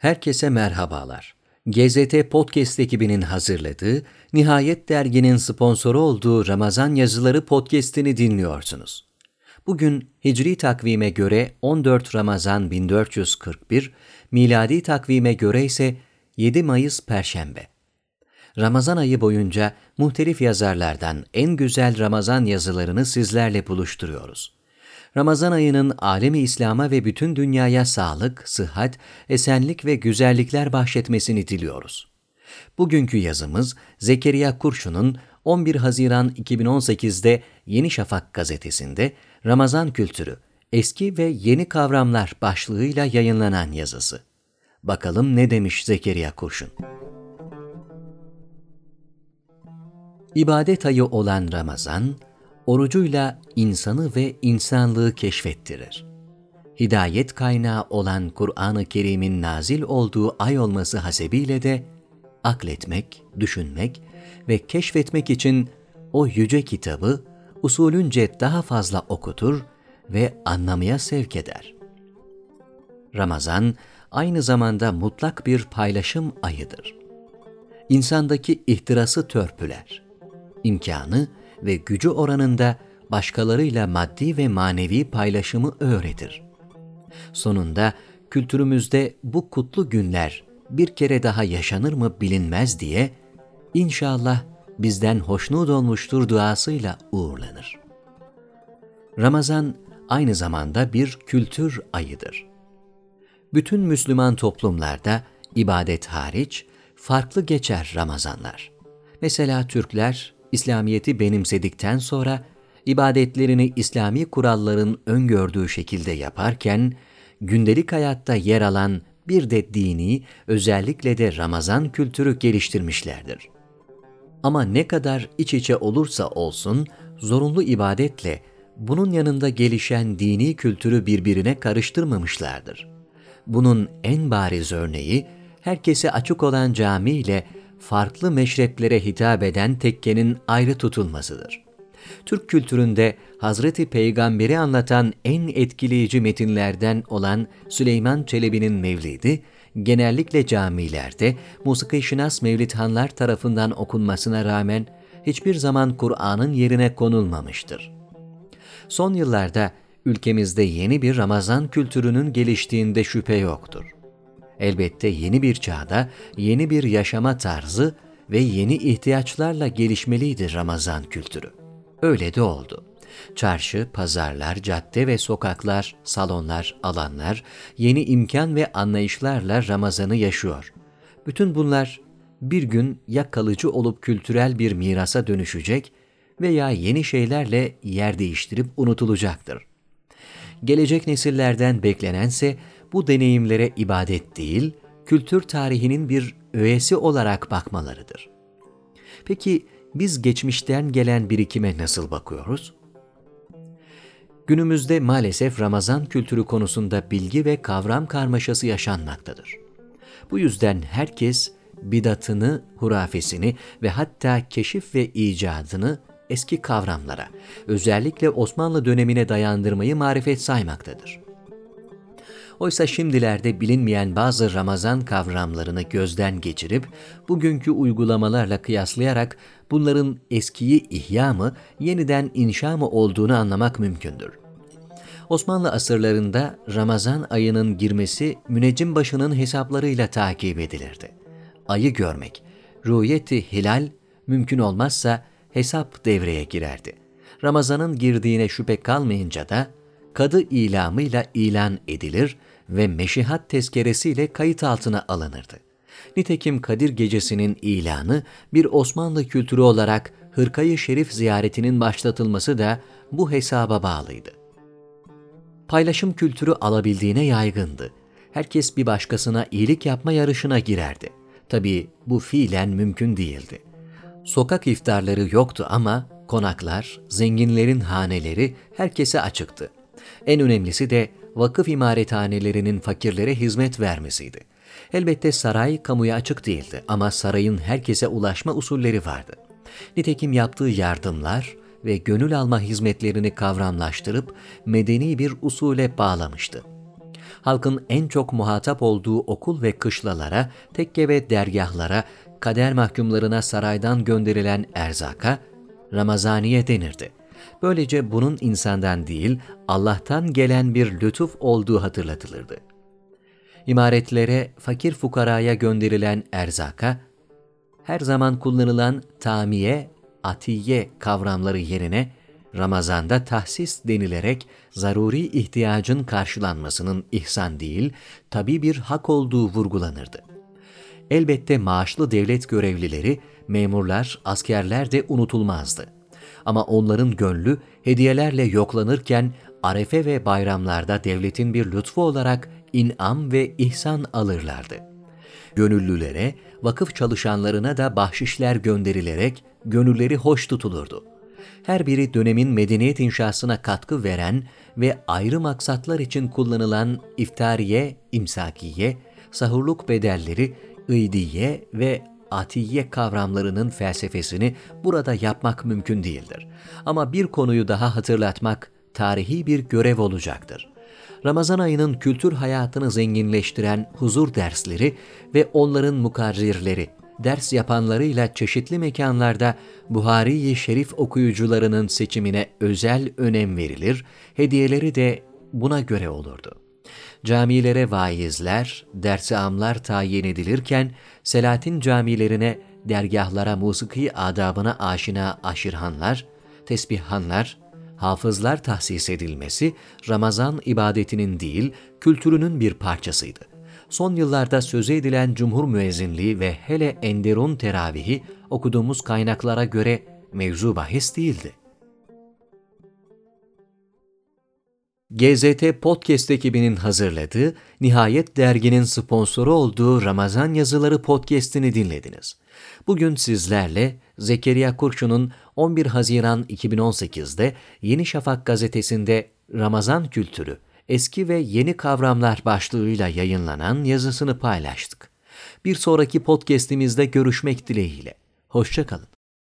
Herkese merhabalar. GZT Podcast ekibinin hazırladığı, Nihayet Dergi'nin sponsoru olduğu Ramazan Yazıları podcast'ini dinliyorsunuz. Bugün Hicri takvime göre 14 Ramazan 1441, miladi takvime göre ise 7 Mayıs Perşembe. Ramazan ayı boyunca muhtelif yazarlardan en güzel Ramazan yazılarını sizlerle buluşturuyoruz. Ramazan ayının alemi İslam'a ve bütün dünyaya sağlık, sıhhat, esenlik ve güzellikler bahşetmesini diliyoruz. Bugünkü yazımız Zekeriya Kurşun'un 11 Haziran 2018'de Yeni Şafak gazetesinde Ramazan kültürü, eski ve yeni kavramlar başlığıyla yayınlanan yazısı. Bakalım ne demiş Zekeriya Kurşun? İbadet ayı olan Ramazan, orucuyla insanı ve insanlığı keşfettirir. Hidayet kaynağı olan Kur'an-ı Kerim'in nazil olduğu ay olması hasebiyle de akletmek, düşünmek ve keşfetmek için o yüce kitabı usulünce daha fazla okutur ve anlamaya sevk eder. Ramazan aynı zamanda mutlak bir paylaşım ayıdır. İnsandaki ihtirası törpüler. İmkanı ve gücü oranında başkalarıyla maddi ve manevi paylaşımı öğretir. Sonunda kültürümüzde bu kutlu günler bir kere daha yaşanır mı bilinmez diye inşallah bizden hoşnut olmuştur duasıyla uğurlanır. Ramazan aynı zamanda bir kültür ayıdır. Bütün Müslüman toplumlarda ibadet hariç farklı geçer Ramazanlar. Mesela Türkler İslamiyet'i benimsedikten sonra ibadetlerini İslami kuralların öngördüğü şekilde yaparken gündelik hayatta yer alan bir de dini, özellikle de Ramazan kültürü geliştirmişlerdir. Ama ne kadar iç içe olursa olsun zorunlu ibadetle bunun yanında gelişen dini kültürü birbirine karıştırmamışlardır. Bunun en bariz örneği herkese açık olan cami ile farklı meşreplere hitap eden tekkenin ayrı tutulmasıdır. Türk kültüründe Hazreti Peygamber'i anlatan en etkileyici metinlerden olan Süleyman Çelebi'nin Mevlidi, genellikle camilerde musiki şinas mevlidhanlar tarafından okunmasına rağmen hiçbir zaman Kur'an'ın yerine konulmamıştır. Son yıllarda ülkemizde yeni bir Ramazan kültürünün geliştiğinde şüphe yoktur. Elbette yeni bir çağda yeni bir yaşama tarzı ve yeni ihtiyaçlarla gelişmeliydi Ramazan kültürü. Öyle de oldu. Çarşı, pazarlar, cadde ve sokaklar, salonlar, alanlar yeni imkan ve anlayışlarla Ramazan'ı yaşıyor. Bütün bunlar bir gün ya kalıcı olup kültürel bir mirasa dönüşecek veya yeni şeylerle yer değiştirip unutulacaktır. Gelecek nesillerden beklenense bu deneyimlere ibadet değil, kültür tarihinin bir öğesi olarak bakmalarıdır. Peki biz geçmişten gelen birikime nasıl bakıyoruz? Günümüzde maalesef Ramazan kültürü konusunda bilgi ve kavram karmaşası yaşanmaktadır. Bu yüzden herkes bidatını, hurafesini ve hatta keşif ve icadını eski kavramlara, özellikle Osmanlı dönemine dayandırmayı marifet saymaktadır. Oysa şimdilerde bilinmeyen bazı Ramazan kavramlarını gözden geçirip bugünkü uygulamalarla kıyaslayarak bunların eskiyi ihya mı, yeniden inşa mı olduğunu anlamak mümkündür. Osmanlı asırlarında Ramazan ayının girmesi müneccim başının hesaplarıyla takip edilirdi. Ayı görmek, rüyeti hilal mümkün olmazsa hesap devreye girerdi. Ramazanın girdiğine şüphe kalmayınca da kadı ilamıyla ilan edilir ve meşihat tezkeresiyle kayıt altına alınırdı. Nitekim Kadir Gecesi'nin ilanı bir Osmanlı kültürü olarak Hırkayı Şerif ziyaretinin başlatılması da bu hesaba bağlıydı. Paylaşım kültürü alabildiğine yaygındı. Herkes bir başkasına iyilik yapma yarışına girerdi. Tabii bu fiilen mümkün değildi. Sokak iftarları yoktu ama konaklar, zenginlerin haneleri herkese açıktı. En önemlisi de vakıf imarethanelerinin fakirlere hizmet vermesiydi. Elbette saray kamuya açık değildi ama sarayın herkese ulaşma usulleri vardı. Nitekim yaptığı yardımlar ve gönül alma hizmetlerini kavramlaştırıp medeni bir usule bağlamıştı. halkın en çok muhatap olduğu okul ve kışlalara, tekke ve dergahlara, kader mahkumlarına saraydan gönderilen erzaka, Ramazaniye denirdi. Böylece bunun insandan değil, Allah'tan gelen bir lütuf olduğu hatırlatılırdı. İmaretlere, fakir fukaraya gönderilen erzaka, her zaman kullanılan tamiye, atiye kavramları yerine Ramazan'da tahsis denilerek zaruri ihtiyacın karşılanmasının ihsan değil, tabi bir hak olduğu vurgulanırdı. Elbette maaşlı devlet görevlileri, memurlar, askerler de unutulmazdı. Ama onların gönlü hediyelerle yoklanırken arefe ve bayramlarda devletin bir lütfu olarak inam ve ihsan alırlardı. Gönüllülere, vakıf çalışanlarına da bahşişler gönderilerek gönülleri hoş tutulurdu. Her biri dönemin medeniyet inşasına katkı veren ve ayrı maksatlar için kullanılan iftariye, imsakiye, sahurluk bedelleri, ıydiye ve atiye kavramlarının felsefesini burada yapmak mümkün değildir. Ama bir konuyu daha hatırlatmak tarihi bir görev olacaktır. Ramazan ayının kültür hayatını zenginleştiren huzur dersleri ve onların mukarrirleri, ders yapanlarıyla çeşitli mekanlarda Buhari-i Şerif okuyucularının seçimine özel önem verilir, hediyeleri de buna göre olurdu. Camilere vaizler, dersi amlar tayin edilirken, Selatin camilerine, dergahlara musiki adabına aşina aşirhanlar, tesbihhanlar, hafızlar tahsis edilmesi Ramazan ibadetinin değil, kültürünün bir parçasıydı. Son yıllarda sözü edilen cumhur müezzinliği ve hele enderun teravihi okuduğumuz kaynaklara göre mevzu bahis değildi. GZT Podcast ekibinin hazırladığı, Nihayet derginin sponsoru olduğu Ramazan Yazıları podcast'ini dinlediniz. Bugün sizlerle Zekeriya Kurşun'un 11 Haziran 2018'de Yeni Şafak gazetesinde Ramazan kültürü, eski ve yeni kavramlar başlığıyla yayınlanan yazısını paylaştık. Bir sonraki podcast'imizde görüşmek dileğiyle. Hoşçakalın.